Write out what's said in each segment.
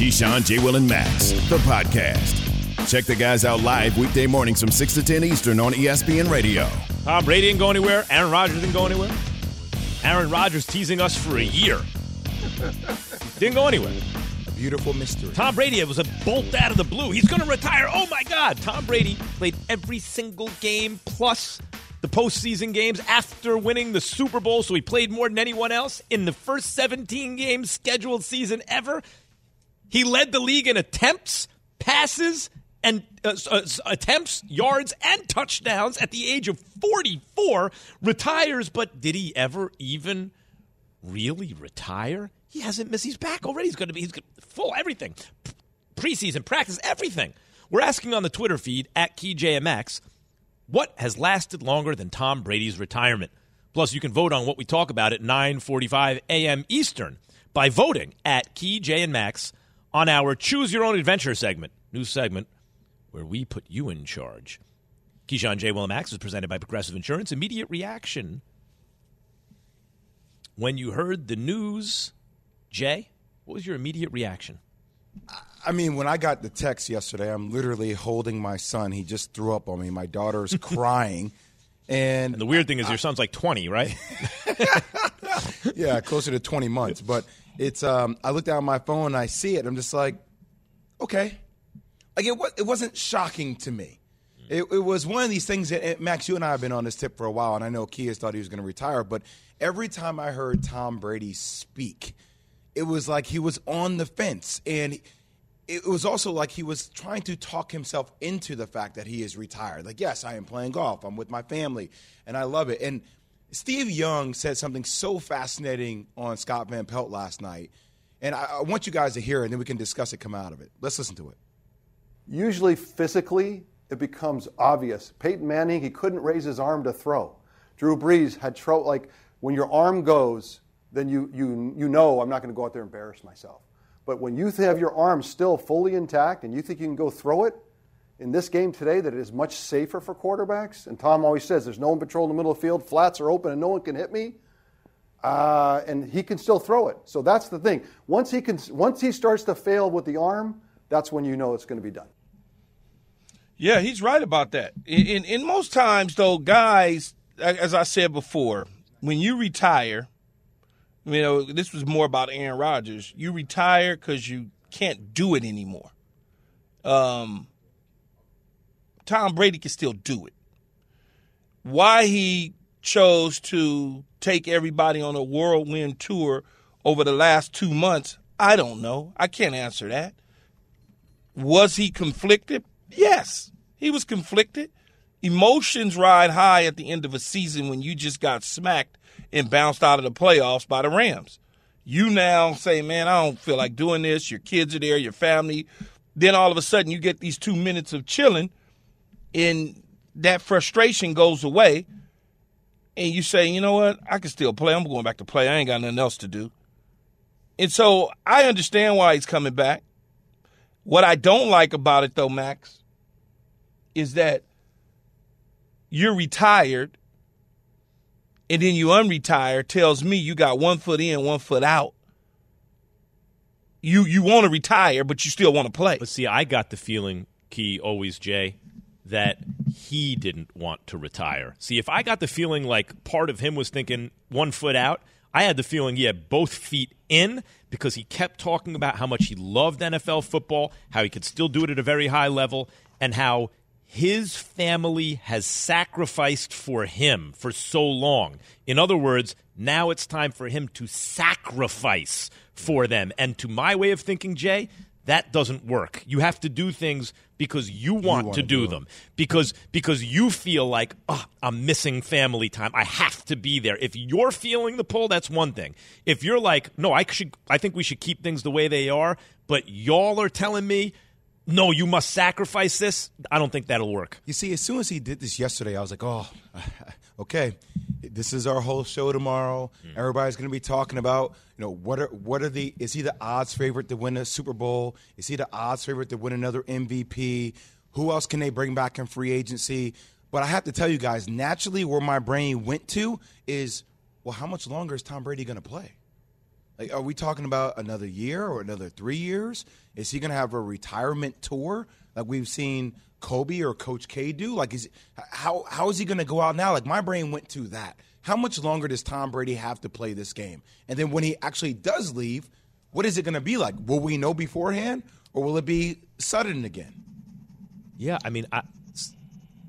Keyshawn, J. Will, and Max, the podcast. Check the guys out live weekday mornings from 6 to 10 Eastern on ESPN Radio. Tom Brady didn't go anywhere. Aaron Rodgers didn't go anywhere. Aaron Rodgers teasing us for a year. didn't go anywhere. A beautiful mystery. Tom Brady was a bolt out of the blue. He's going to retire. Oh my God. Tom Brady played every single game plus the postseason games after winning the Super Bowl, so he played more than anyone else in the first 17 games scheduled season ever. He led the league in attempts, passes, and uh, uh, attempts, yards, and touchdowns at the age of 44. Retires, but did he ever even really retire? He hasn't missed. He's back already. He's going to be he's full everything, preseason practice, everything. We're asking on the Twitter feed at KeyJMX, what has lasted longer than Tom Brady's retirement? Plus, you can vote on what we talk about at 9:45 a.m. Eastern by voting at Key J and Max on our Choose Your Own Adventure segment, new segment where we put you in charge. Keyshawn J. Max is presented by Progressive Insurance. Immediate reaction when you heard the news, Jay. What was your immediate reaction? I mean, when I got the text yesterday, I'm literally holding my son. He just threw up on me. My daughter's crying. And, and, the weird thing is, your son's like 20, right? yeah, closer to 20 months. But it's um, I look down at my phone and I see it. I'm just like, okay, like it, it wasn't shocking to me. It, it was one of these things that Max, you and I have been on this tip for a while, and I know Kia thought he was going to retire, but every time I heard Tom Brady speak, it was like he was on the fence, and it was also like he was trying to talk himself into the fact that he is retired. Like, yes, I am playing golf, I'm with my family, and I love it. And Steve Young said something so fascinating on Scott Van Pelt last night. And I, I, want you guys to hear it, and then we can discuss it, come out of it. Let's listen to it. Usually, physically, it becomes obvious. Peyton Manning, he couldn't raise his arm to throw. Drew Brees had trouble, like, when your arm goes, then you, you, you know I'm not going to go out there and embarrass myself. But when you have your arm still fully intact and you think you can go throw it, in this game today that it is much safer for quarterbacks. And Tom always says there's no one patrol in the middle of the field, flats are open, and no one can hit me. Uh, and he can still throw it. So that's the thing. Once he can, once he starts to fail with the arm, that's when you know it's going to be done. Yeah, he's right about that. In, in, in most times, though, guys, as I said before, when you retire, you know, this was more about Aaron Rodgers. You retire because you can't do it anymore. Um, Tom Brady can still do it. Why he chose to take everybody on a whirlwind tour over the last two months, I don't know. I can't answer that. Was he conflicted? Yes, he was conflicted. Emotions ride high at the end of a season when you just got smacked and bounced out of the playoffs by the Rams. You now say, man, I don't feel like doing this. Your kids are there, your family. Then all of a sudden, you get these two minutes of chilling and that frustration goes away, and you say, you know what, I can still play. I'm going back to play. I ain't got nothing else to do. And so I understand why he's coming back. What I don't like about it, though, Max, is that you're retired and then you unretire tells me you got one foot in, one foot out. You you want to retire, but you still want to play. But see, I got the feeling, Key, always Jay, that he didn't want to retire. See, if I got the feeling like part of him was thinking one foot out, I had the feeling he had both feet in because he kept talking about how much he loved NFL football, how he could still do it at a very high level, and how his family has sacrificed for him for so long. In other words, now it's time for him to sacrifice for them. And to my way of thinking, Jay, that doesn't work. You have to do things because you want want to to do do them. Because because you feel like, oh, I'm missing family time. I have to be there. If you're feeling the pull, that's one thing. If you're like, no, I should I think we should keep things the way they are, but y'all are telling me, no, you must sacrifice this, I don't think that'll work. You see, as soon as he did this yesterday, I was like, oh, okay, this is our whole show tomorrow. Hmm. Everybody's going to be talking about, you know, what are what are the is he the odds favorite to win a Super Bowl? Is he the odds favorite to win another MVP? Who else can they bring back in free agency? But I have to tell you guys, naturally, where my brain went to is, well, how much longer is Tom Brady going to play? Like, are we talking about another year or another three years? Is he going to have a retirement tour like we've seen Kobe or Coach K do? Like, is how how is he going to go out now? Like, my brain went to that. How much longer does Tom Brady have to play this game? And then when he actually does leave, what is it going to be like? Will we know beforehand, or will it be sudden again? Yeah, I mean, I,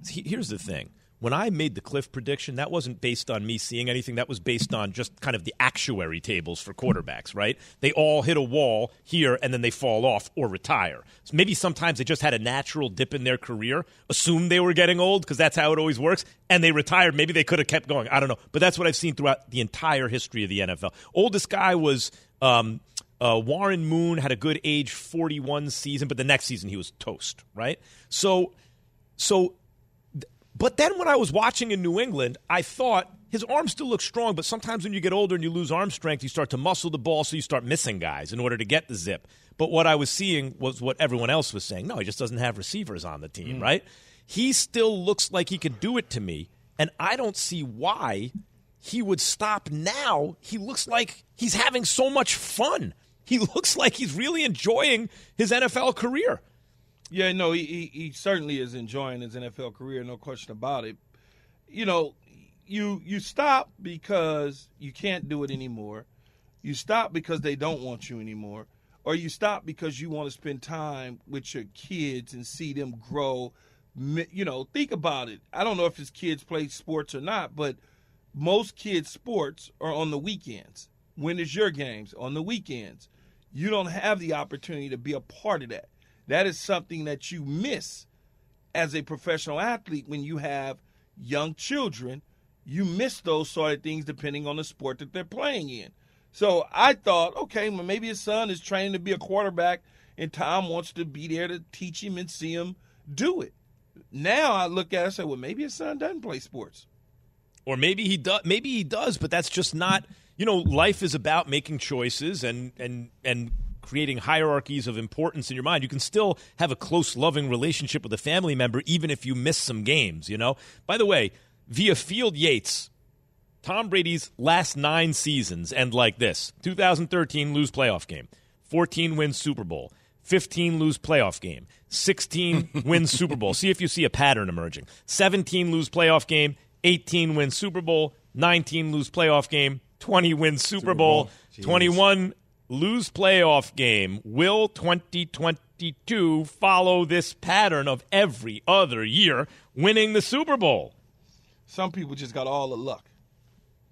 here's the thing. When I made the Cliff prediction, that wasn't based on me seeing anything. That was based on just kind of the actuary tables for quarterbacks, right? They all hit a wall here and then they fall off or retire. So maybe sometimes they just had a natural dip in their career, assumed they were getting old because that's how it always works, and they retired. Maybe they could have kept going. I don't know. But that's what I've seen throughout the entire history of the NFL. Oldest guy was. Um, uh, Warren Moon had a good age 41 season, but the next season he was toast, right? So, so, but then when I was watching in New England, I thought his arm still looks strong, but sometimes when you get older and you lose arm strength, you start to muscle the ball, so you start missing guys in order to get the zip. But what I was seeing was what everyone else was saying. No, he just doesn't have receivers on the team, mm. right? He still looks like he could do it to me, and I don't see why he would stop now. He looks like he's having so much fun. He looks like he's really enjoying his NFL career. Yeah, no, he, he he certainly is enjoying his NFL career, no question about it. You know, you you stop because you can't do it anymore. You stop because they don't want you anymore, or you stop because you want to spend time with your kids and see them grow. You know, think about it. I don't know if his kids play sports or not, but most kids' sports are on the weekends. When is your games? On the weekends. You don't have the opportunity to be a part of that. That is something that you miss as a professional athlete when you have young children. You miss those sort of things depending on the sport that they're playing in. So I thought, okay, well, maybe his son is training to be a quarterback, and Tom wants to be there to teach him and see him do it. Now I look at it and say, well, maybe his son doesn't play sports. or maybe he does maybe he does but that's just not you know life is about making choices and and and creating hierarchies of importance in your mind you can still have a close loving relationship with a family member even if you miss some games you know? By the way via field yates tom brady's last nine seasons end like this. 2013 lose playoff game. 14 wins super bowl. 15 lose playoff game. 16 wins super bowl. See if you see a pattern emerging. 17 lose playoff game. 18 wins super bowl. 19 lose playoff game. 20 wins super, bowl, Bowl. 21 lose playoff game will 2022 follow this pattern of every other year winning the super bowl Some people just got all the luck.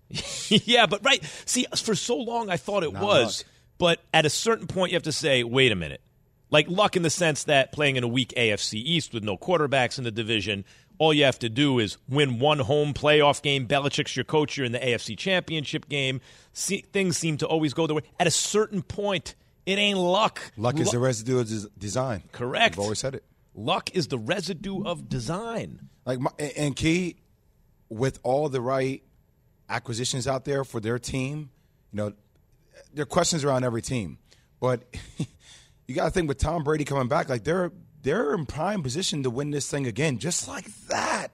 yeah, but right. See, for so long I thought it Not was, luck. but at a certain point you have to say, wait a minute. Like luck in the sense that playing in a weak AFC East with no quarterbacks in the division, all you have to do is win one home playoff game. Belichick's your coach. You're in the AFC Championship game. See, things seem to always go the way. At a certain point, it ain't luck. Luck is the residue of des- design. Correct. I've always said it. Luck is the residue of design. Like my, and and Key, with all the right acquisitions out there for their team, you know, there are questions around every team, but you got to think with Tom Brady coming back, like they're they're in prime position to win this thing again, just like that.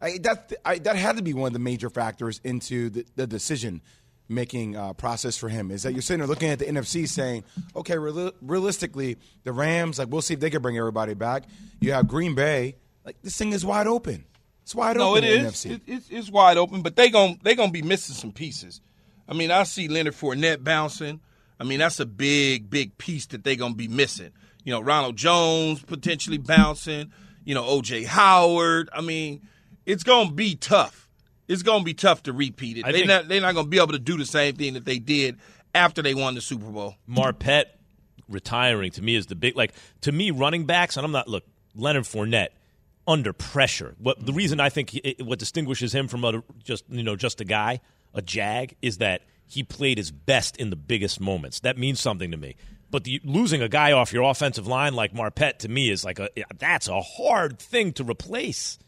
I, that I, that had to be one of the major factors into the, the decision making uh, process for him. Is that you're sitting there looking at the NFC, saying, okay, real, realistically, the Rams, like we'll see if they can bring everybody back. You have Green Bay, like this thing is wide open. It's wide No, open. it in the is. NFC. It, it's, it's wide open, but they gon' they gonna be missing some pieces. I mean, I see Leonard Fournette bouncing. I mean, that's a big, big piece that they're gonna be missing. You know, Ronald Jones potentially bouncing. You know, OJ Howard. I mean, it's gonna be tough. It's gonna be tough to repeat it. I They're not they're not gonna be able to do the same thing that they did after they won the Super Bowl. Marpet retiring to me is the big like to me running backs, and I'm not look Leonard Fournette under pressure. What the reason I think he, what distinguishes him from a, just you know just a guy, a jag, is that he played his best in the biggest moments. That means something to me. But the, losing a guy off your offensive line like Marpet to me is like a that's a hard thing to replace.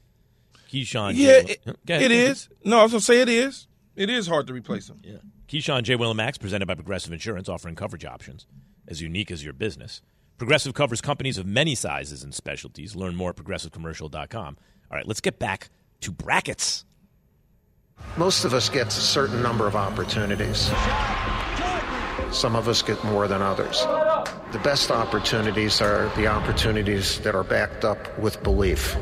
Keyshawn, yeah, J- it, it is. No, I was gonna say it is. It is hard to replace him. Yeah, Keyshawn J. Will and Max presented by Progressive Insurance, offering coverage options as unique as your business. Progressive covers companies of many sizes and specialties. Learn more at progressivecommercial.com. All right, let's get back to brackets. Most of us get a certain number of opportunities. Some of us get more than others. The best opportunities are the opportunities that are backed up with belief.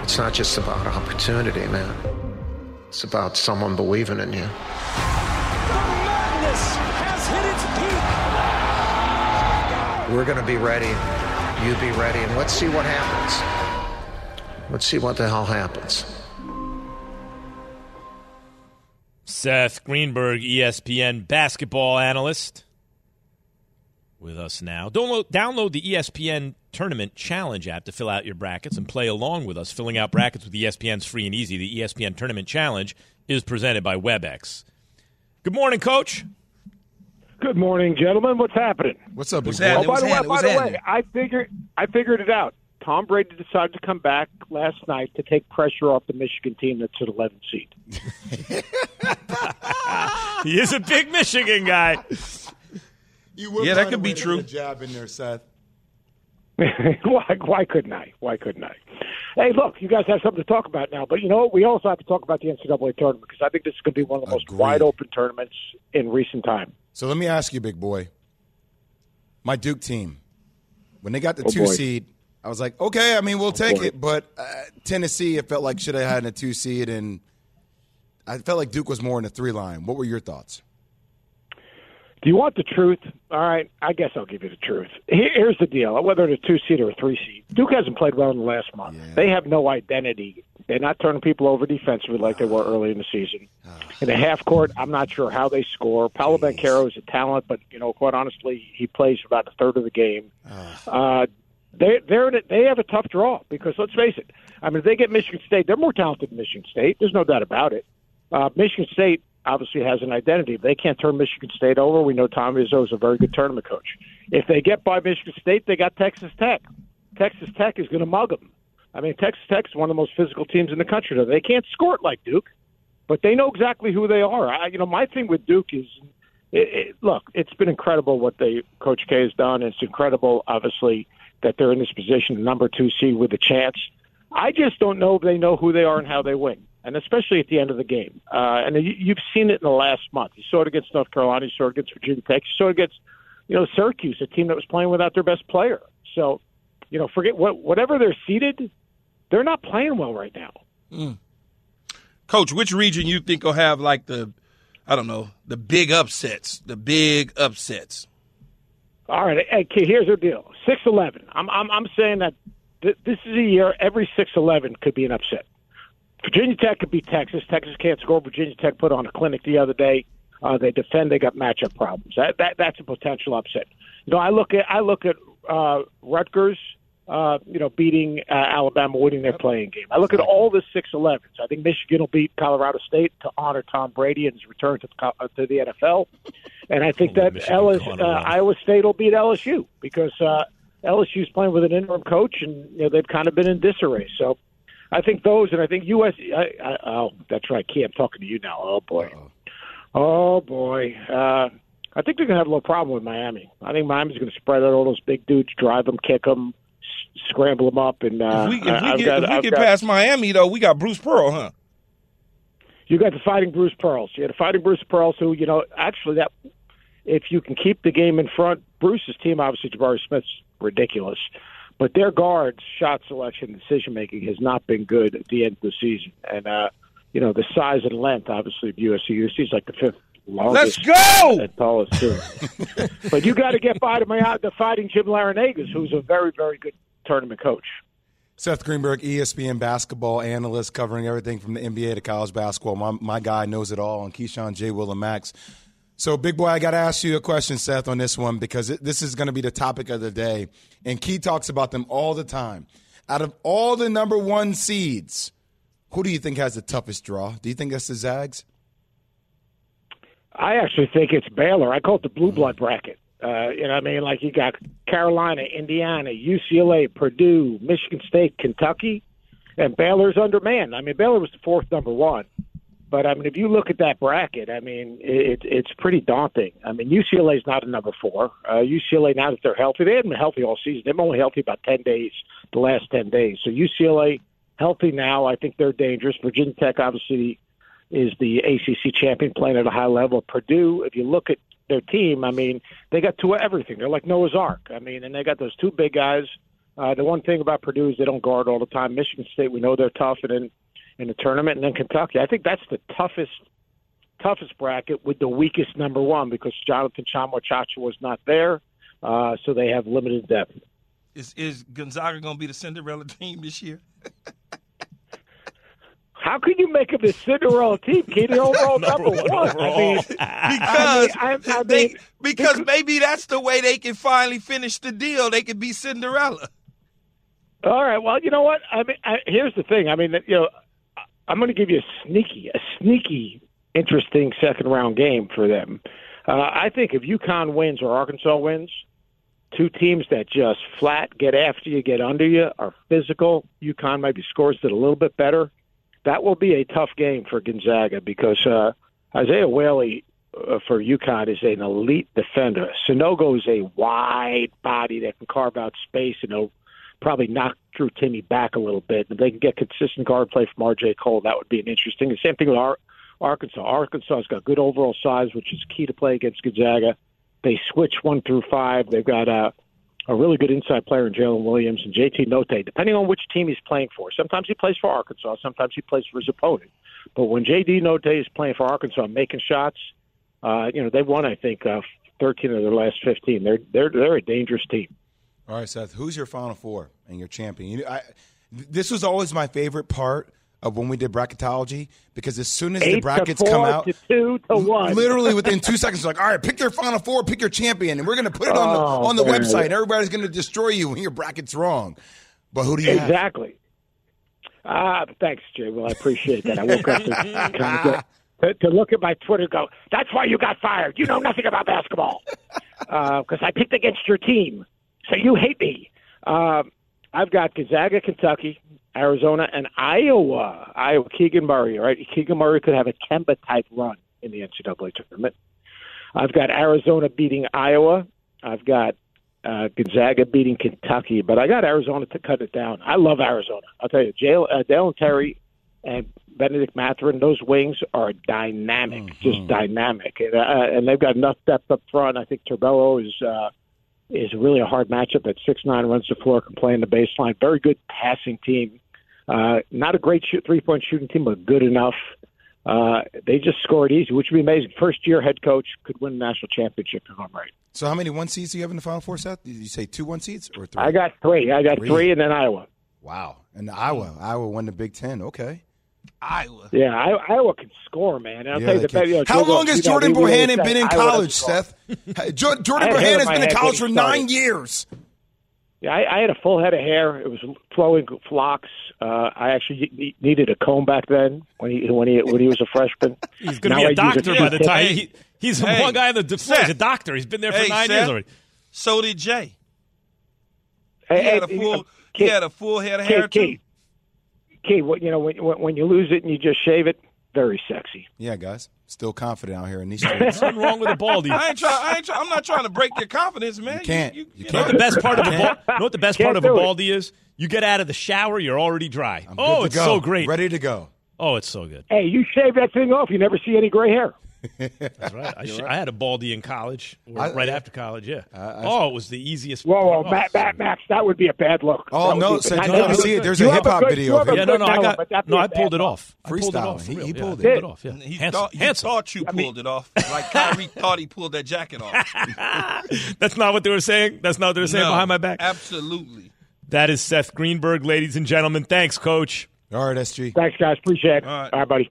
It's not just about opportunity, man. It's about someone believing in you. We're going to be ready. You be ready. And let's see what happens. Let's see what the hell happens. Seth uh, Greenberg, ESPN basketball analyst, with us now. Download, download the ESPN Tournament Challenge app to fill out your brackets and play along with us. Filling out brackets with ESPN's free and easy. The ESPN Tournament Challenge is presented by WebEx. Good morning, Coach. Good morning, gentlemen. What's happening? What's up, What's big boy? happening? Oh, by the way, happening? by What's the way. I figured I figured it out. Tom Brady decided to come back last night to take pressure off the Michigan team that's at 11 seed. He is a big Michigan guy. You will Yeah, that could be true. put a jab in there, Seth. why, why couldn't I? Why couldn't I? Hey, look, you guys have something to talk about now, but you know what? We also have to talk about the NCAA tournament because I think this is going to be one of the most Agreed. wide open tournaments in recent time. So let me ask you, big boy. My Duke team, when they got the Oh, two boy. seed, I was like, okay, I mean, we'll take it. But uh, Tennessee, it felt like should have had a two seed, and I felt like Duke was more in the three line. What were your thoughts? Do you want the truth? All right, I guess I'll give you the truth. Here's the deal: whether it's a two seed or a three seed, Duke hasn't played well in the last month. They have no identity. They're not turning people over defensively like they were early in the season. In the half court, I'm not sure how they score. Paolo Banchero is a talent, but you know, quite honestly, he plays about a third of the game. Uh, they they're they have a tough draw because let's face it. I mean, if they get Michigan State, they're more talented than Michigan State. There's no doubt about it. Uh, Michigan State obviously has an identity. If they can't turn Michigan State over, we know Tom Izzo is a very good tournament coach. If they get by Michigan State, they got Texas Tech. Texas Tech is going to mug them. I mean, Texas Tech is one of the most physical teams in the country. Now, They can't score it like Duke, but they know exactly who they are. I, you know, my thing with Duke is, it, it, look, it's been incredible what they Coach K has done. It's incredible, obviously, that they're in this position, number two seed with a chance. I just don't know if they know who they are and how they win, and especially at the end of the game. Uh, and you, you've seen it in the last month. You saw it against North Carolina. You saw it against Virginia Tech. You saw it against, you know, Syracuse, a team that was playing without their best player. So, you know, forget what whatever they're seated, they're not playing well right now. Coach, which region you think will have like the, I don't know, the big upsets, the big upsets? All right, hey, here's the deal: six eleven. I'm I'm I'm saying that th- this is a year every six eleven could be an upset. Virginia Tech could beat Texas. Texas can't score. Virginia Tech put on a clinic the other day. Uh, they defend. They got matchup problems. That, that that's a potential upset. You know, I look at I look at uh, Rutgers. Uh, you know, beating uh, Alabama, winning their playing game. I look at all the six elevens. I think Michigan will beat Colorado State to honor Tom Brady and his return to the, uh, to the NFL. And I think that LS, uh. Iowa State will beat LSU because uh, LSU's playing with an interim coach, and you know, they've kind of been in disarray. So I think those, and I think US. I, I, oh, that's right, Key. I'm talking to you now. Oh boy, oh boy. Uh, I think they're going to have a little problem with Miami. I think Miami's going to spread out all those big dudes, drive them, kick them, scramble them up, and uh, If we, if we I- I've get, got, if we I've get got- past Miami, though, we got Bruce Pearl, huh? You got the fighting Bruce Pearls. You had the fighting Bruce Pearls, who you know actually that if you can keep the game in front, Bruce's team obviously Jabari Smith's ridiculous, but their guards shot selection, decision making has not been good at the end of the season, and uh, you know the size and length obviously of USC. USC is like the fifth longest. Let's go! and tallest too. but you got to get by to my the fighting Jim Larrañagas, who's a very very good tournament coach. Seth Greenberg, ESPN basketball analyst, covering everything from the NBA to college basketball. My, my guy knows it all on Keyshawn J. Will and Max. So, big boy, I got to ask you a question, Seth, on this one because it, this is going to be the topic of the day. And Key talks about them all the time. Out of all the number one seeds, who do you think has the toughest draw? Do you think that's the Zags? I actually think it's Baylor. I call it the blue blood bracket. Uh, you know, I mean, like you got Carolina, Indiana, UCLA, Purdue, Michigan State, Kentucky, and Baylor's undermanned. I mean, Baylor was the fourth number one, but I mean, if you look at that bracket, I mean, it, it's pretty daunting. I mean, UCLA is not a number four. Uh, UCLA now that they're healthy, they haven't been healthy all season. They've been only healthy about ten days, the last ten days. So UCLA healthy now. I think they're dangerous. Virginia Tech obviously is the ACC champion playing at a high level. Purdue, if you look at their team, I mean, they got two of everything. They're like Noah's Ark. I mean, and they got those two big guys. Uh, the one thing about Purdue is they don't guard all the time. Michigan State, we know they're tough, and in in the tournament, and then Kentucky. I think that's the toughest toughest bracket with the weakest number one because Jonathan Tchamwa Tchatchoua was not there, uh, so they have limited depth. Is is Gonzaga going to be the Cinderella team this year? How could you make him a Cinderella team? Kid overall number, number one. Overall. I mean, because I mean, I, I they, mean, because, maybe that's the way they can finally finish the deal. They can be Cinderella. All right. Well, you know what? I mean, I, here's the thing. I mean, you know, I'm going to give you a sneaky, a sneaky, interesting second round game for them. Uh, I think if UConn wins or Arkansas wins, two teams that just flat get after you, get under you, are physical. UConn maybe scores it a little bit better that will be a tough game for Gonzaga because uh, Isaiah Whaley uh, for UConn is an elite defender. Sanogo is a wide body that can carve out space and he'll probably knock Drew Timme back a little bit. If they can get consistent guard play from R.J. Cole, that would be an interesting. The same thing with Ar- Arkansas. Arkansas's got good overall size, which is key to play against Gonzaga. They switch one through five. They've got uh, a really good inside player in Jaylin Williams and JD Notae, depending on which team he's playing for. Sometimes he plays for Arkansas, sometimes he plays for his opponent. But when JD Notae is playing for Arkansas, making shots, uh, you know they've won, I think, uh, 13 of their last 15. They're they're they're a dangerous team. All right, Seth, who's your Final Four and your champion? You, I, this was always my favorite part of when we did bracketology because as soon as Eight the brackets come out, to two to one, literally within two seconds, like, all right, pick your final four, pick your champion, and we're going to put it on the oh, on the man. website. Everybody's going to destroy you when your bracket's wrong. But who do you exactly? Ah, thanks, Jay. Well, I appreciate that. I woke up to, kind of get, to, to look at my Twitter. and Go, that's why you got fired. You know nothing about basketball because uh, I picked against your team, so you hate me. Uh, I've got Gonzaga, Kentucky, Arizona, and Iowa. Iowa, Keegan Murray, right? Keegan Murray could have a Kemba type run in the NCAA tournament. I've got Arizona beating Iowa. I've got uh, Gonzaga beating Kentucky, but I got Arizona to cut it down. I love Arizona. I'll tell you, Jay, uh, Dalen Terry and Bennedict Mathurin, those wings are dynamic, mm-hmm. just dynamic, and, uh, and they've got enough depth up front. I think Tubelis is. Uh, is really a hard matchup. At six nine, runs the floor, can play in the baseline. Very good passing team. Uh, not a great shoot, three point shooting team, but good enough. Uh, they just scored easy, which would be amazing. First year head coach could win a national championship if I'm right. So, how many one seeds do you have in the Final Four, Seth? Did you say two one seeds or three? I got three. I got three, three and then Iowa. Wow. And Iowa. Iowa won the Big Ten. Okay. Iowa. Yeah, Iowa can score, man. I'll Yeah, tell you the can. you know, How Joe- long has Jordan we really Bohannon been in Iowa college. Seth? Jordan I had hair Bohannon in has been in college for started. nine years. Yeah, I, I had a full head of hair. It was flowing flocks. Uh, I actually needed a comb back then when he when he when he was a freshman. He's going to Now be I a use doctor a by the time he, he's Hey, one guy on the floor. He's a doctor. He's been there for Hey, nine Seth. years already. So did Jay. Hey, He had a full. uh, He Kate, had a full head of hair Kate, too. Kate, Kate, what you know when when when you lose it and you just shave it, very sexy. Yeah, guys. Still confident out here in these streets. Nothing wrong with a baldy. I ain't try. I ain't try, I'm not trying to break your confidence, man. You can't. You, You You know what can't. the best part of a ball, you know what the best part of a baldy is? You get out of the shower, you're already dry. I'm oh, good to it's go. so great. Ready to go. Oh, it's so good. Hey, you shave that thing off, you never see any gray hair. That's right. I, sh- I had a baldy in college, I- right yeah. after college. Yeah. I- oh, it was the easiest. Whoa, whoa, oh, Matt, Matt, Max, that would be a bad look. Oh, That no, be- Seth, I you know gotta see it. There's you a hip-hop video you of it. Yeah, no, good no, I got but that'd be no, a I bad pulled it off. I pulled it Freestyle. off. for He- he Yeah, pulled it. off. Yeah, He handsome, thought, he thought you pulled it off. Like Kyrie thought he pulled that jacket off. That's not what they were saying. That's not what they were saying behind my back. Absolutely. That is Seth Greenberg, ladies and gentlemen. Thanks, Coach. All right, SG. Thanks, guys. Appreciate it. All right. All right, buddy.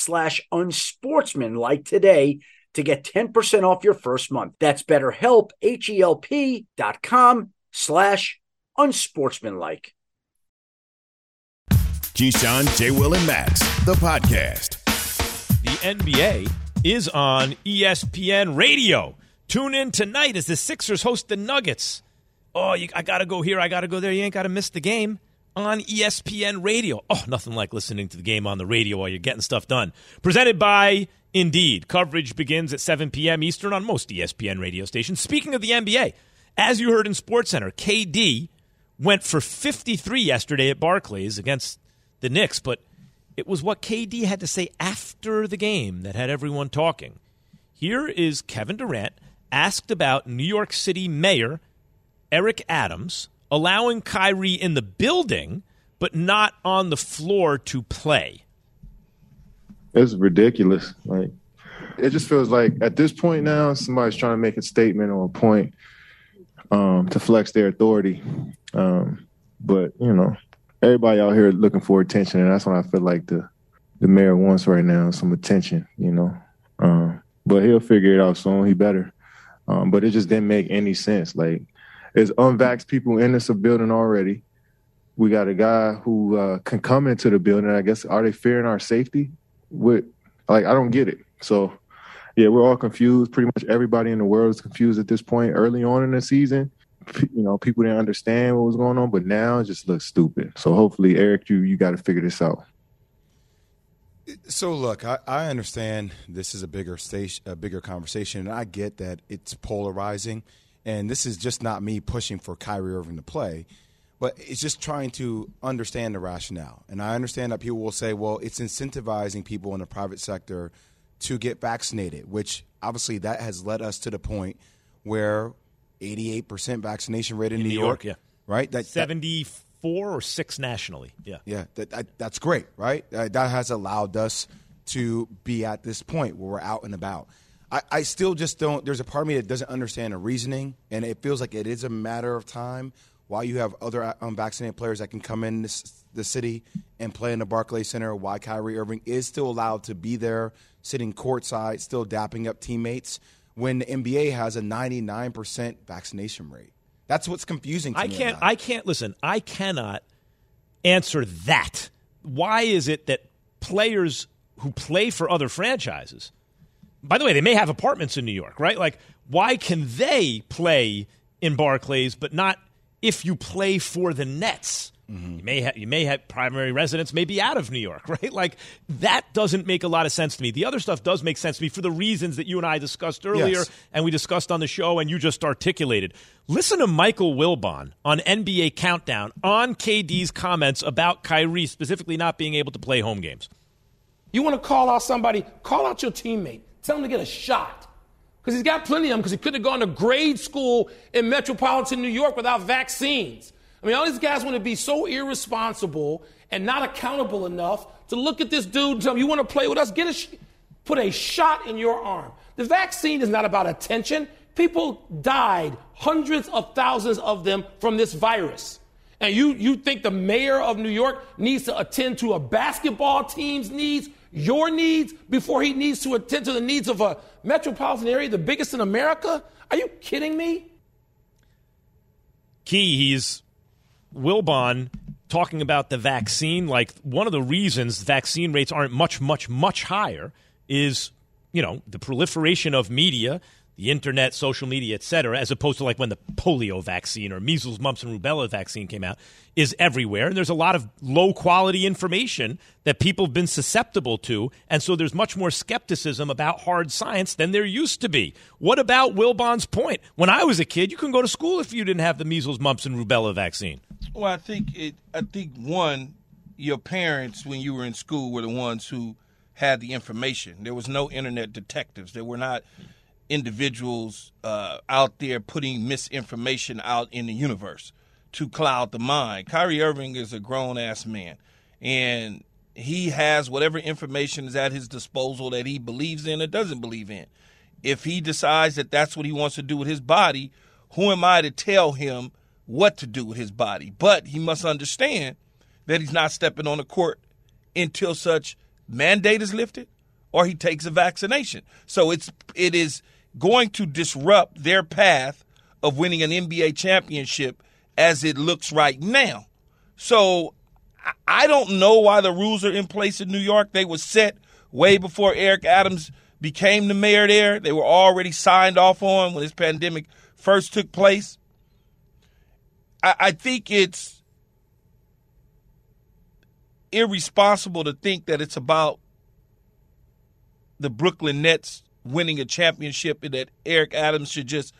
slash unsportsmanlike today to get 10% off your first month. That's betterhelp, H-E-L-P dot com slash unsportsmanlike. Keyshawn, J. Will, and Max, the podcast. The NBA is on ESPN Radio. Tune in tonight as the Sixers host the Nuggets. Oh, you, I got to go here. I got to go there. You ain't got to miss the game on ESPN Radio. Oh, nothing like listening to the game on the radio while you're getting stuff done. Presented by Indeed. Coverage begins at 7 p.m. Eastern on most ESPN radio stations. Speaking of the NBA, as you heard in SportsCenter, KD went for 53 yesterday at Barclays against the Knicks, but it was what KD had to say after the game that had everyone talking. Here is Kevin Durant asked about New York City Mayor Eric Adams allowing Kyrie in the building, but not on the floor to play. It's ridiculous. Like it just feels like at this point now, somebody's trying to make a statement or a point um, to flex their authority. Um, but you know, everybody out here looking for attention, and that's what I feel like the the mayor wants right now, some attention. You know, um, but he'll figure it out soon. He better. Um, but it just didn't make any sense. Like there's unvaxxed people in this building already. We got a guy who uh, can come into the building. I guess are they fearing our safety? With like I don't get it. So yeah, we're all confused. Pretty much everybody in the world is confused at this point. Early on in the season, you know, people didn't understand what was going on, but now it just looks stupid. So hopefully, Eric, you you got to figure this out. So look, I, I understand this is a bigger stage, a bigger conversation, and I get that it's polarizing. And this is just not me pushing for Kyrie Irving to play, but it's just trying to understand the rationale. And I understand that people will say, well, it's incentivizing people in the private sector to get vaccinated, which obviously that has led us to the point where 88% vaccination rate in, in New, New York, York, yeah. Right? That, 74 or 6 nationally. Yeah. Yeah, that, that, that's great, right? That has allowed us to be at this point where we're out and about. I, I still just don't. There's a part of me that doesn't understand the reasoning, and it feels like it is a matter of time while you have other uh, unvaccinated players that can come in this, the city and play in the Barclays Center. Why Kyrie Irving is still allowed to be there, sitting courtside, still dapping up teammates when the NBA has a 99% vaccination rate. That's what's confusing. I can't. I can't listen. I cannot answer that. Why is it that players who play for other franchises? By the way, they may have apartments in New York, right? Like, why can they play in Barclays, but not if you play for the Nets? Mm-hmm. You may have you may have primary residence may be out of New York, right? Like that doesn't make a lot of sense to me. The other stuff does make sense to me for the reasons that you and I discussed earlier Yes. and we discussed on the show and you just articulated. Listen to Michael Wilbon on NBA Countdown on KD's comments about Kyrie specifically not being able to play home games. You want to call out somebody, call out your teammate. Tell him to get a shot. Because he's got plenty of them because he couldn't have gone to grade school in metropolitan New York without vaccines. I mean, all these guys want to be so irresponsible and not accountable enough to look at this dude and tell him, you want to play with us? Get a sh- put a shot in your arm. The vaccine is not about attention. People died, hundreds of thousands of them from this virus. And you, you think the mayor of New York needs to attend to a basketball team's needs, your needs, before he needs to attend to the needs of a metropolitan area, the biggest in America? Are you kidding me? Key, he's Wilbon talking about the vaccine. Like one of the reasons vaccine rates aren't much, much, much higher is, you know, the proliferation of media the internet, social media, et cetera, as opposed to like when the polio vaccine or measles, mumps, and rubella vaccine came out, is everywhere. And there's a lot of low quality information that people have been susceptible to. And so there's much more skepticism about hard science than there used to be. What about Wilbon's point? When I was a kid, you couldn't go to school if you didn't have the measles, mumps, and rubella vaccine. Well, I think it. I think one, your parents when you were in school were the ones who had the information. There was no internet detectives. There were not individuals uh, out there putting misinformation out in the universe to cloud the mind. Kyrie Irving is a grown ass man, and he has whatever information is at his disposal that he believes in or doesn't believe in. If he decides that that's what he wants to do with his body, who am I to tell him what to do with his body? But he must understand that he's not stepping on the court until such mandate is lifted or he takes a vaccination. So it's it is going to disrupt their path of winning an NBA championship as it looks right now. So I don't know why the rules are in place in New York. They were set way before Eric Adams became the mayor there. They were already signed off on when this pandemic first took place. I, I think it's irresponsible to think that it's about the Brooklyn Nets winning a championship and that Eric Adams should just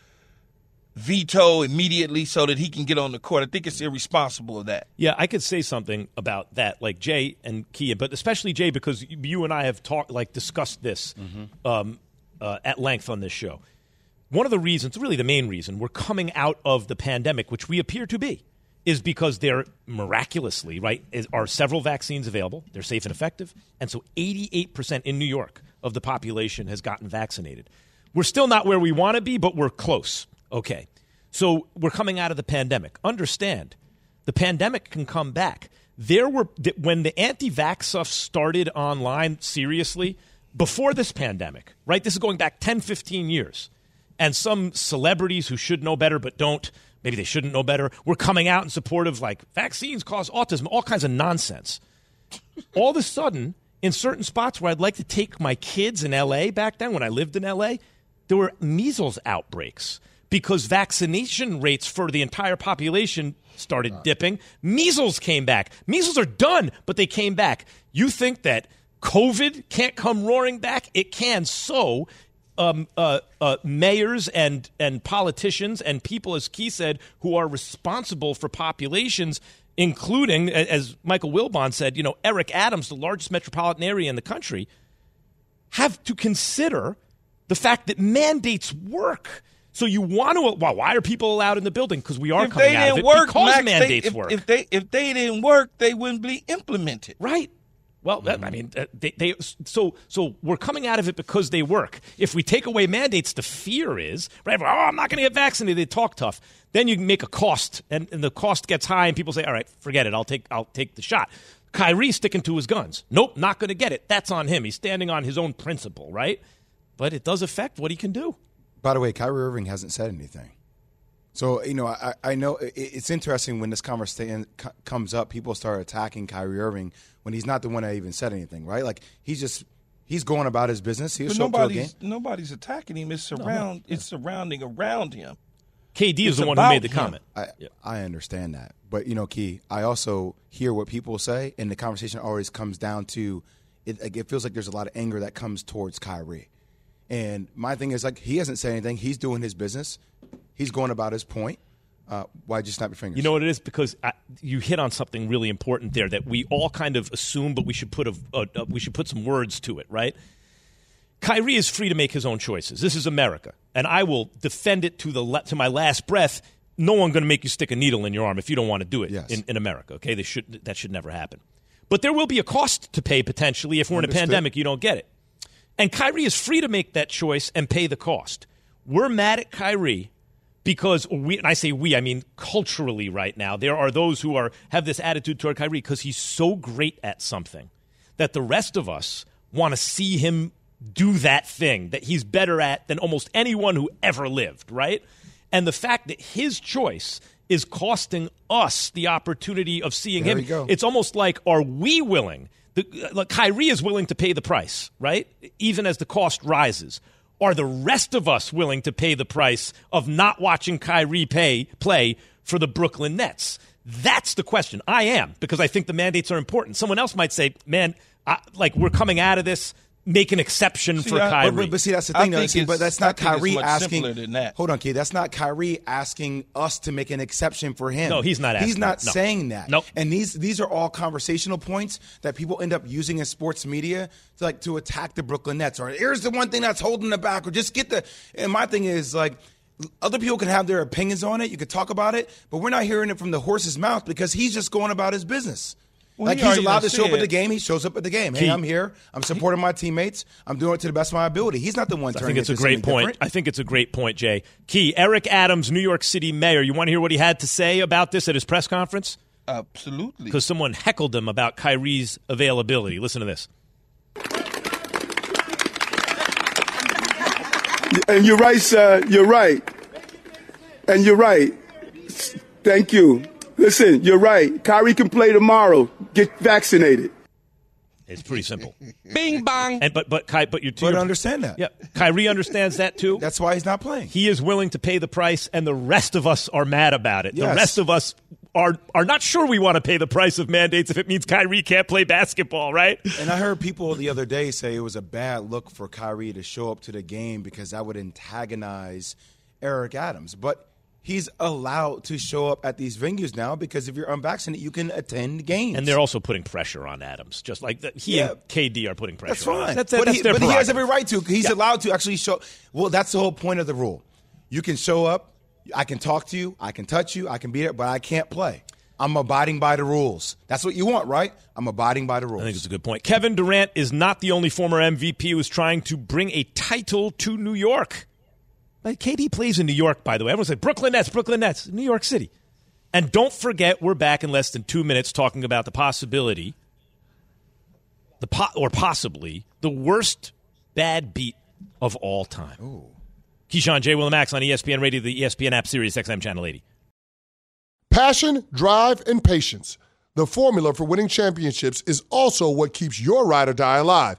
veto immediately so that he can get on the court. I think it's irresponsible of that. Yeah, I could say something about that, like Jay and Kia, but especially Jay because you and I have talked, like discussed this mm-hmm. um, uh, at length on this show. One of the reasons, really the main reason, we're coming out of the pandemic, which we appear to be, is because there miraculously, right, is, are several vaccines available. They're safe and effective, and so 88% in New York of the population has gotten vaccinated. We're still not where we want to be, but we're close. Okay. So we're coming out of the pandemic. Understand, the pandemic can come back. There were when the anti-vax stuff started online seriously before this pandemic, right? This is going back 10, 15 years. And some celebrities who should know better but don't, maybe they shouldn't know better, were coming out in support of like vaccines cause autism, all kinds of nonsense. all of a sudden, in certain spots where I'd like to take my kids in LA back then when I lived in LA, there were measles outbreaks because vaccination rates for the entire population started dipping. Measles came back. Measles are done, but they came back. You think that COVID can't come roaring back? It can. So, um, uh, uh, mayors and and politicians and people, as Key said, who are responsible for populations including, as Michael Wilbon said, you know, Eric Adams, the largest metropolitan area in the country, have to consider the fact that mandates work. So you want to? Well, why are people allowed in the building? Because we are if coming they out didn't of it work, because Max, mandates they, if, work. If they if they didn't work, they wouldn't be implemented. Right. Well, that, I mean, uh, they, they so so we're coming out of it because they work. If we take away mandates, the fear is right. Oh, I'm not going to get vaccinated. They talk tough. Then you make a cost, and, and the cost gets high, and people say, "All right, forget it. I'll take I'll take the shot." Kyrie sticking to his guns. Nope, not going to get it. That's on him. He's standing on his own principle, right? But it does affect what he can do. By the way, Kyrie Irving hasn't said anything. So you know, I, I know it's interesting when this conversation comes up. People start attacking Kyrie Irving when he's not the one that even said anything, right? Like he's just he's going about his business. He's nobody's nobody's attacking him. It's surround no, no. it's surrounding around him. KD is the one who made the him. comment. I, yeah. I understand that, but you know, Key, I also hear what people say, and the conversation always comes down to it. Like, it feels like there's a lot of anger that comes towards Kyrie, and my thing is like he hasn't said anything. He's doing his business. He's going about his point. Uh, why just snap your fingers? You know what it is because I, you hit on something really important there that we all kind of assume, but we should put a, a, a, we should put some words to it, right? Kyrie is free to make his own choices. This is America, and I will defend it to the to my last breath. No one going to make you stick a needle in your arm if you don't want to do it yes. in, in America. Okay, they should that should never happen. But there will be a cost to pay potentially if we're Understood. in a pandemic. You don't get it, and Kyrie is free to make that choice and pay the cost we're mad at Kyrie because we and I say we, I mean culturally right now, there are those who are have this attitude toward Kyrie because he's so great at something that the rest of us want to see him do that thing that he's better at than almost anyone who ever lived, right? And the fact that his choice is costing us the opportunity of seeing There him it's almost like, are we willing? The, like Kyrie is willing to pay the price, right? Even as the cost rises. Are the rest of us willing to pay the price of not watching Kyrie pay play for the Brooklyn Nets? That's the question. I am because I think the mandates are important. Someone else might say, "Man, I, like we're coming out of this." Make an exception See, for I- Kyrie. But, but, but see, that's the I thing, though. think See, but that's I not think it's Kyrie much asking. than that. Hold on, Key. That's not Kyrie asking us to make an exception for him. No, he's not He's asking not that. No. saying that. Nope. And these these are all conversational points that people end up using in sports media to like to attack the Brooklyn Nets. Or here's the one thing that's holding them back. Or just get the. And my thing is like. Other people can have their opinions on it. You could talk about it, but we're not hearing it from the horse's mouth because he's just going about his business. Well, like he he's allowed to show up at the game. He shows up at the game. Hey, Key. I'm here. I'm supporting my teammates. I'm doing it to the best of my ability. He's not the one turning. I think it's it a great point. different. I think it's a great point, Jay. Key, Eric Adams, New York City mayor. You want to hear what he had to say about this at his press conference? Absolutely. Because someone heckled him about Kyrie's availability. Listen to this. And you're right, sir. You're right. And you're right. Thank you. Listen, you're right. Kyrie can play tomorrow. Get vaccinated. It's pretty simple. Bing bang. And but but Ky, but you But understand that. Yeah, Kyrie understands that too. That's why he's not playing. He is willing to pay the price, and the rest of us are mad about it. The rest of us are are not sure we want to pay the price of mandates if it means Kyrie can't play basketball, right? And I heard people the other day say it was a bad look for Kyrie to show up to the game because that would antagonize Eric Adams. But he's allowed to show up at these venues now because if you're unvaccinated, you can attend games. And they're also putting pressure on Adams, just like the, he Yeah. and KD are putting pressure. That's on fine. us. That's, but that's he, but he has every right to. He's Yeah. allowed to actually show. Well, that's the whole point of the rule. You can show up. I can talk to you. I can touch you. I can be there, but I can't play. I'm abiding by the rules. That's what you want, right? I'm abiding by the rules. I think it's a good point. Kevin Durant is not the only former MVP who is trying to bring a title to New York. Like KD plays in New York, by the way. Everyone's like Brooklyn Nets, Brooklyn Nets, New York City. And don't forget, we're back in less than two minutes talking about the possibility, the po- or possibly the worst bad beat of all time. Ooh. Keyshawn J. Will and Max on ESPN Radio, the ESPN app, Sirius XM Channel 80. Passion, drive, and patience. The formula for winning championships is also what keeps your ride or die alive.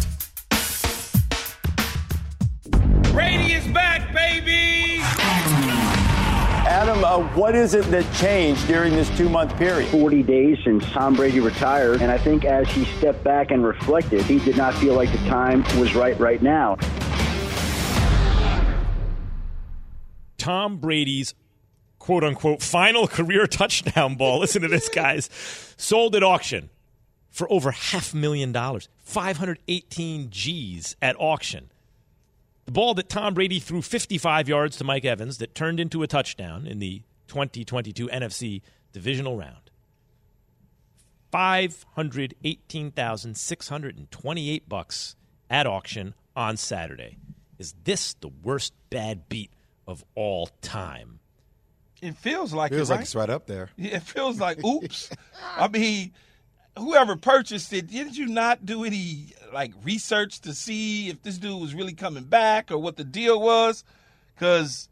Brady is back, baby! Adam, uh, what is it that changed during this two month period? 40 days since Tom Brady retired, and I think as he stepped back and reflected, he did not feel like the time was right right now. Tom Brady's quote unquote final career touchdown ball. Listen to this, guys. Sold at auction for over half million dollars, 518 G's at auction. The ball that Tom Brady threw 55 yards to Mike Evans that turned into a touchdown in the 2022 NFC divisional round. 518,628 bucks at auction on Saturday. Is this the worst bad beat of all time? It feels like Feels it, like it's right up there. Yeah, it feels like oops. I mean, whoever purchased it, did you not do any like research to see if this dude was really coming back or what the deal was? Because,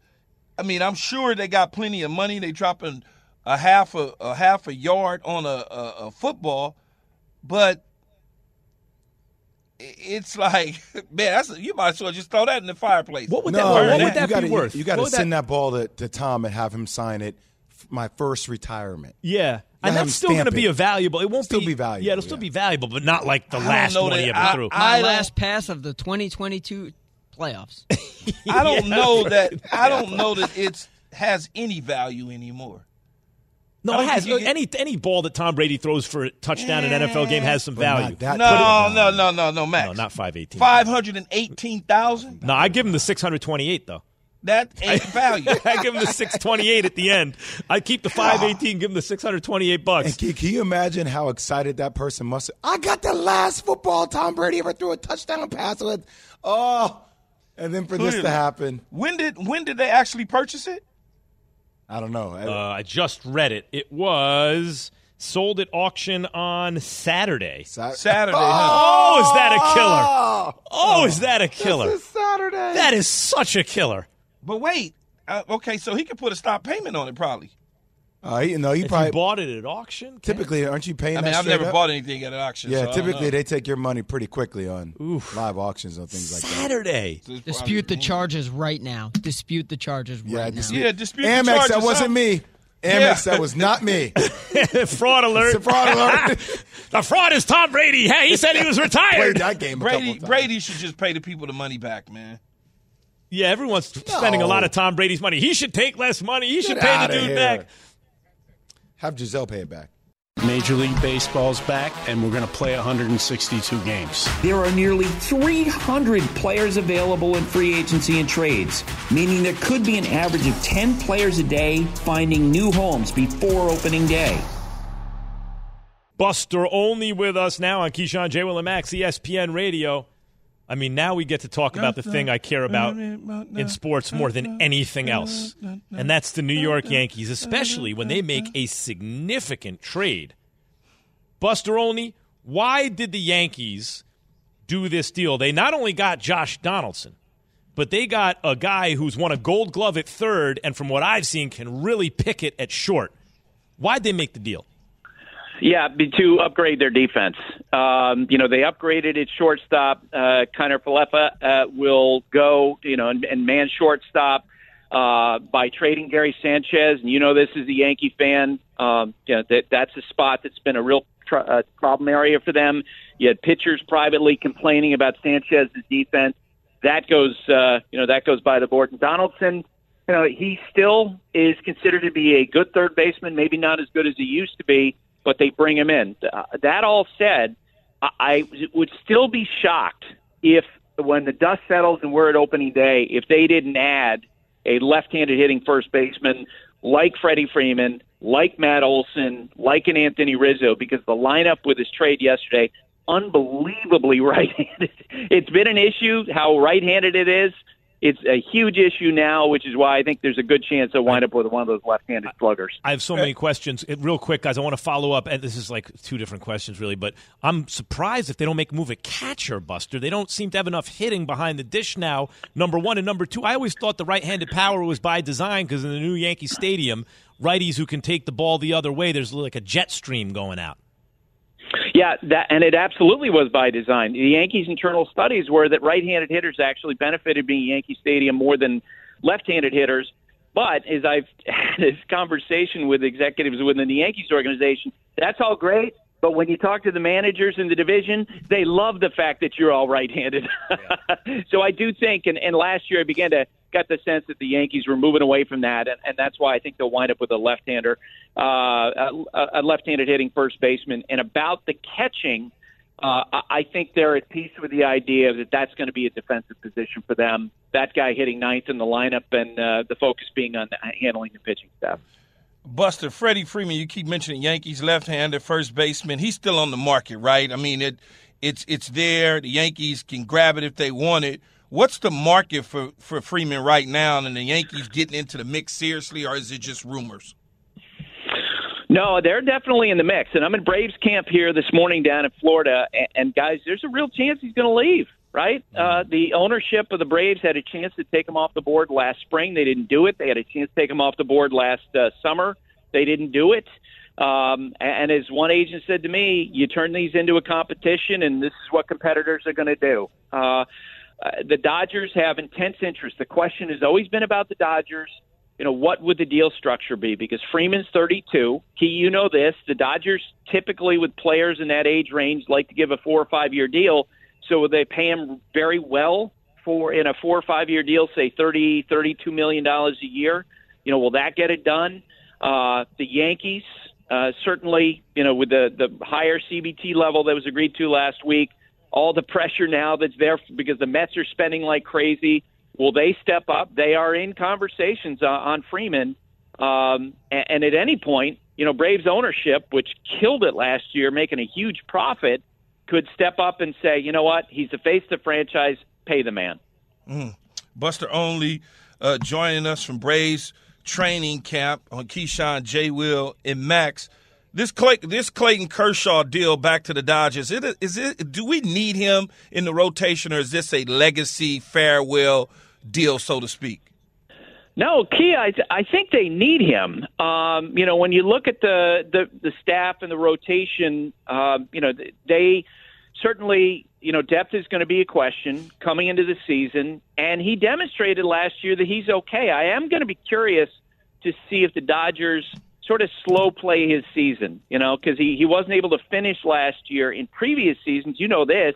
I mean, I'm sure they got plenty of money. They dropping a half a, a half a yard on a, a, a football, but it's like, man, that's you might as well just throw that in the fireplace. What would no, that, what would that you gotta, be worth? You, got to What would send that, ball to, to Tom and have him sign it. F- My first retirement. Yeah. You And that's still going to be a valuable. It won't Still be, be valuable, Yeah, it'll still be valuable, but not like the I last one that- he ever I- threw. My don't- last pass of the 2022 playoffs. I don't Yeah. know that. I don't know that it's has any value anymore. no, it has get- any any ball that Tom Brady throws for a touchdown in an NFL game has some value. that No, no, no, no, no, Max. No, not five eighteen. Five hundred and eighteen thousand. No, I give him the six hundred twenty eight though. That ain't value. I give him the six twenty eight at the end. I keep the five eighteen. Give him the six hundred twenty eight bucks. And can, can you imagine how excited that person must have? I got the last football Tom Brady ever threw a touchdown pass with. Oh, and then for this to happen, When did when did they actually purchase it? I don't know. Uh, I just read it. It was sold at auction on Saturday. Saturday. huh? Oh, is that a killer? Oh, is that a killer? Saturday. That is such a killer. But wait. Uh, okay, so he could put a stop payment on it probably. Uh, you know, you If probably you bought it at auction, typically aren't you paying? I mean, that I've never up? bought anything at an auction. Yeah, so I don't typically know. they take your money pretty quickly on live auctions and things like that. Saturday. Dispute the charges right now. Dispute the charges Yeah, right now. dispute- Yeah, dispute the Amex, that wasn't me. Amex, Yeah. that was not me. fraud alert! It's a fraud alert. the fraud is Tom Brady. Hey, he said he was retired. Played retired. that game a Brady times. Brady should just pay the people the money back, man. Yeah, everyone's spending a lot of Tom Brady's money. He should take less money. He should pay the dude here. back. Have Gisele pay it back. Major League Baseball's back, and we're going to play 162 games. There are nearly 300 players available in free agency and trades, meaning there could be an average of 10 players a day finding new homes before opening day. Buster Olney with us now on Keyshawn J. Will and Max, ESPN Radio. I mean, now we get to talk about the thing I care about in sports more than anything else, and that's the New York Yankees, especially when they make a significant trade. Buster Olney, why did the Yankees do this deal? They not only got Josh Donaldson, but they got a guy who's won a gold glove at third, and from what I've seen, can really pick it at short. Why'd they make the deal? Yeah, to upgrade their defense. Um, you know, they upgraded at shortstop. Uh, Kiner-Falefa uh, will go, you know, and, and man shortstop uh, by trading Gary Sanchez. And you know, this is a Yankee fan. Um, you know, that that's a spot that's been a real tr- uh, problem area for them. You had pitchers privately complaining about Sanchez's defense. That goes, uh, you know, that goes by the board. And Donaldson, you know, he still is considered to be a good third baseman, maybe not as good as he used to be, but they bring him in. Uh, that all said, I, I would still be shocked if, when the dust settles and we're at opening day, if they didn't add a left-handed hitting first baseman like Freddie Freeman, like Matt Olson, like an Anthony Rizzo, because the lineup with his trade yesterday, unbelievably right-handed. It's been an issue how right-handed it is. It's a huge issue now, which is why I think there's a good chance they'll wind up with one of those left-handed sluggers. I have so many questions. Real quick, guys, I want to follow up. And this is like two different questions, really. But I'm surprised if they don't make move at catcher, Buster. They don't seem to have enough hitting behind the dish now. Number one and number two, I always thought the right-handed power was by design because in the new Yankee Stadium, righties who can take the ball the other way, there's like a jet stream going out. Yeah, that and it absolutely was by design. The Yankees' internal studies were that right-handed hitters actually benefited being Yankee Stadium more than left-handed hitters. But as I've had this conversation with executives within the Yankees organization, that's all great. But when you talk to the managers in the division, they love the fact that you're all right-handed. so I do think, and, and last year I began to got the sense that the Yankees were moving away from that, and, and that's why I think they'll wind up with a left-hander, uh, a, a left-handed hitting first baseman. And about the catching, uh, I think they're at peace with the idea that that's going to be a defensive position for them. That guy hitting ninth in the lineup, and uh, the focus being on handling the pitching staff. Buster, Freddie Freeman, you keep mentioning Yankees left-handed first baseman. He's still on the market, right? I mean, it it's it's there. The Yankees can grab it if they want it. What's the market for, for Freeman right now? And the Yankees getting into the mix seriously, or is it just rumors? No, they're definitely in the mix. And I'm in Braves camp here this morning down in Florida. And, and guys, there's a real chance he's going to leave, right? Uh, the ownership of the Braves had a chance to take him off the board last spring. They didn't do it. They had a chance to take him off the board last uh, summer. They didn't do it. Um, and as one agent said to me, you turn these into a competition, and this is what competitors are going to do. Uh, uh, the Dodgers have intense interest. The question has always been about the Dodgers. You know, what would the deal structure be? Because Freeman's 32. Key, you know this. The Dodgers typically, with players in that age range, like to give a four or five year deal. So they pay him very well for in a four or five year deal, say 30, 32 million dollars a year. You know, will that get it done? Uh, the Yankees, uh, certainly, you know, with the the higher CBT level that was agreed to last week, all the pressure now that's there because the Mets are spending like crazy. Will they step up? They are in conversations uh, on Freeman. Um, and, and at any point, you know, Braves ownership, which killed it last year, making a huge profit, could step up and say, you know what, he's the face of the franchise, pay the man. Mm. Buster Olney uh, joining us from Braves training camp on Keyshawn, J. Will, and Max. This Clay, this Clayton Kershaw deal back to the Dodgers. Is it, is it? Do we need him in the rotation, or is this a legacy farewell deal, so to speak? No, Key, I, I think they need him. Um, you know, when you look at the the, the staff and the rotation, um, you know, they certainly, you know, depth is going to be a question coming into the season, and he demonstrated last year that he's okay. I am going to be curious to see if the Dodgers sort of slow play his season, you know, because he, he wasn't able to finish last year in previous seasons. You know this.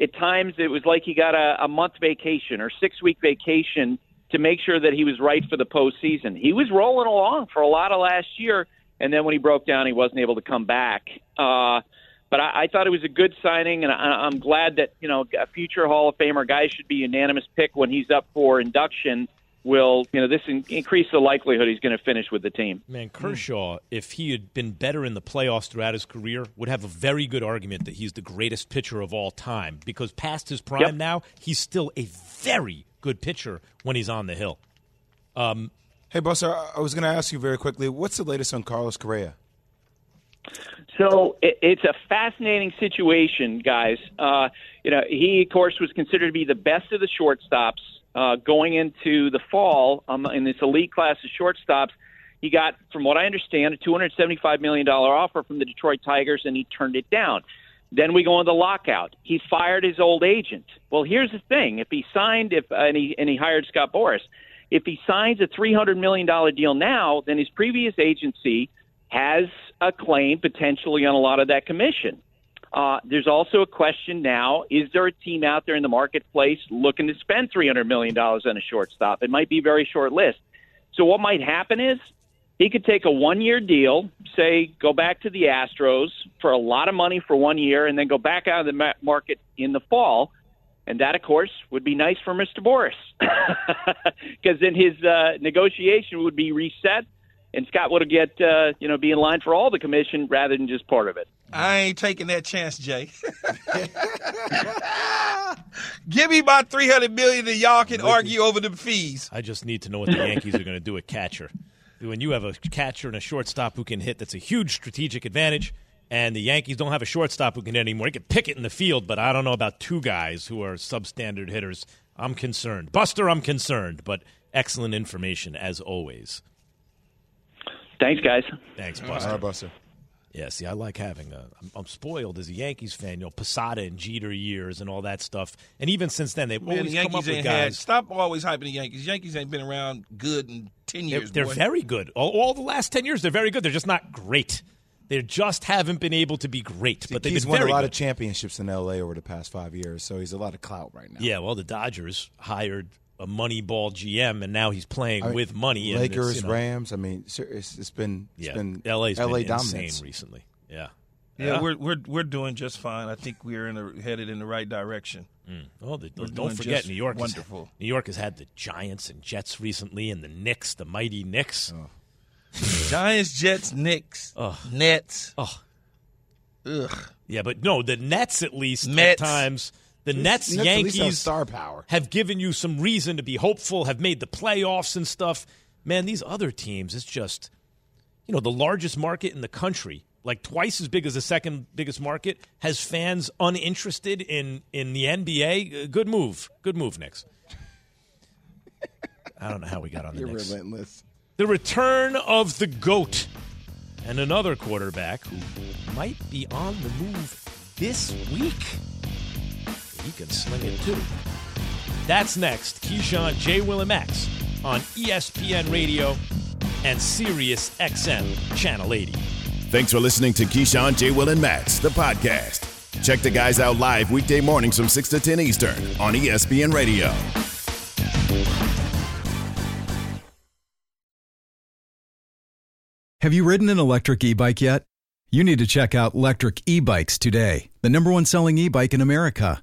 At times it was like he got a, a month vacation or six week vacation to make sure that he was right for the postseason. He was rolling along for a lot of last year, and then when he broke down, he wasn't able to come back. Uh, but I, I thought it was a good signing, and I, I'm glad that you know a future Hall of Famer guy should be unanimous pick when he's up for induction. Will you know this in, increase the likelihood he's going to finish with the team? Man, Kershaw, if he had been better in the playoffs throughout his career, would have a very good argument that he's the greatest pitcher of all time. Because past his prime Yep. now, he's still a very good pitcher when he's on the hill. Um, Hey, Buster, I I was going to ask you very quickly what's the latest on Carlos Correa? So it, it's a fascinating situation, guys. Uh, you know, he of course was considered to be the best of the shortstops uh, going into the fall um, in this elite class of shortstops. He got, from what I understand, a $275 million offer from the Detroit Tigers, and he turned it down. Then we go into lockout. He fired his old agent. Well, here's the thing: if he signed, if and he and he hired Scott Boras, if he signs a three hundred million dollar deal now, then his previous agency has a claim potentially on a lot of that commission. Uh, there's also a question now: Is there a team out there in the marketplace looking to spend three hundred million dollars on a shortstop? It might be very short list. So what might happen is he could take a one-year deal, say go back to the Astros for a lot of money for one year, and then go back out of the market in the fall. And that, of course, would be nice for Mr. Boras, because then his uh, negotiation would be reset, and Scott would get uh, you know be in line for all the commission rather than just part of it. I ain't taking that chance, Jay. Give me about three hundred million, and y'all can argue over the fees. I just need to know what the Yankees are going to do at catcher. When you have a catcher and a shortstop who can hit, that's a huge strategic advantage. And the Yankees don't have a shortstop who can hit anymore. He can pick it in the field, but I don't know about two guys who are substandard hitters. I'm concerned. Buster, I'm concerned, but excellent information as always. Thanks, guys. Thanks, Buster. right, Buster. Yeah, see, I like having a. I'm, I'm spoiled as a Yankees fan. You know, Posada and Jeter years and all that stuff. And even since then, they've Man, the always come up with ain't had. guys. Stop always hyping the Yankees. Yankees ain't been around good in ten They're, years. they're boy. very good. All, all the last ten years, they're very good. They're just not great. They just haven't been able to be great. but they've he's been won a lot good. of championships in L.A. over the past five years, so he's a lot of clout right now. Yeah, well, the Dodgers hired a Moneyball GM, and now he's playing I mean, with money. and it's, Lakers, you know- Rams. I mean, it's, it's been it's Yeah, been LA's LA been dominance insane recently. Yeah. Yeah, we're we're we're doing just fine. I think we're in the, headed in the right direction. Mm. Oh, the, don't forget, New York. has- wonderful. New York has had the Giants and Jets recently, and the Knicks, the mighty Knicks. Oh. Giants, Jets, Knicks, Nets. Oh, ugh. Yeah, but no, the Nets at least Mets. at times The Nets, Nets Yankees star power. have given you some reason to be hopeful, have made the playoffs and stuff. Man, these other teams, it's just, you know, the largest market in the country, like twice as big as the second biggest market, has fans uninterested in in the NBA. Uh, Good move, good move, Knicks. I don't know how we got on the You're Knicks. relentless. The return of the GOAT and another quarterback who might be on the move this week. He can sling it too. That's next. Keyshawn, J. Will, and Max on ESPN Radio and Sirius XM Channel 80. Thanks for listening to Keyshawn, J. Will, and Max, the podcast. Check the guys out live weekday mornings from 6 to 10 Eastern on ESPN Radio. Have you ridden an electric e bike yet? You need to check out Lectric E Bikes today, the number one selling e bike in America.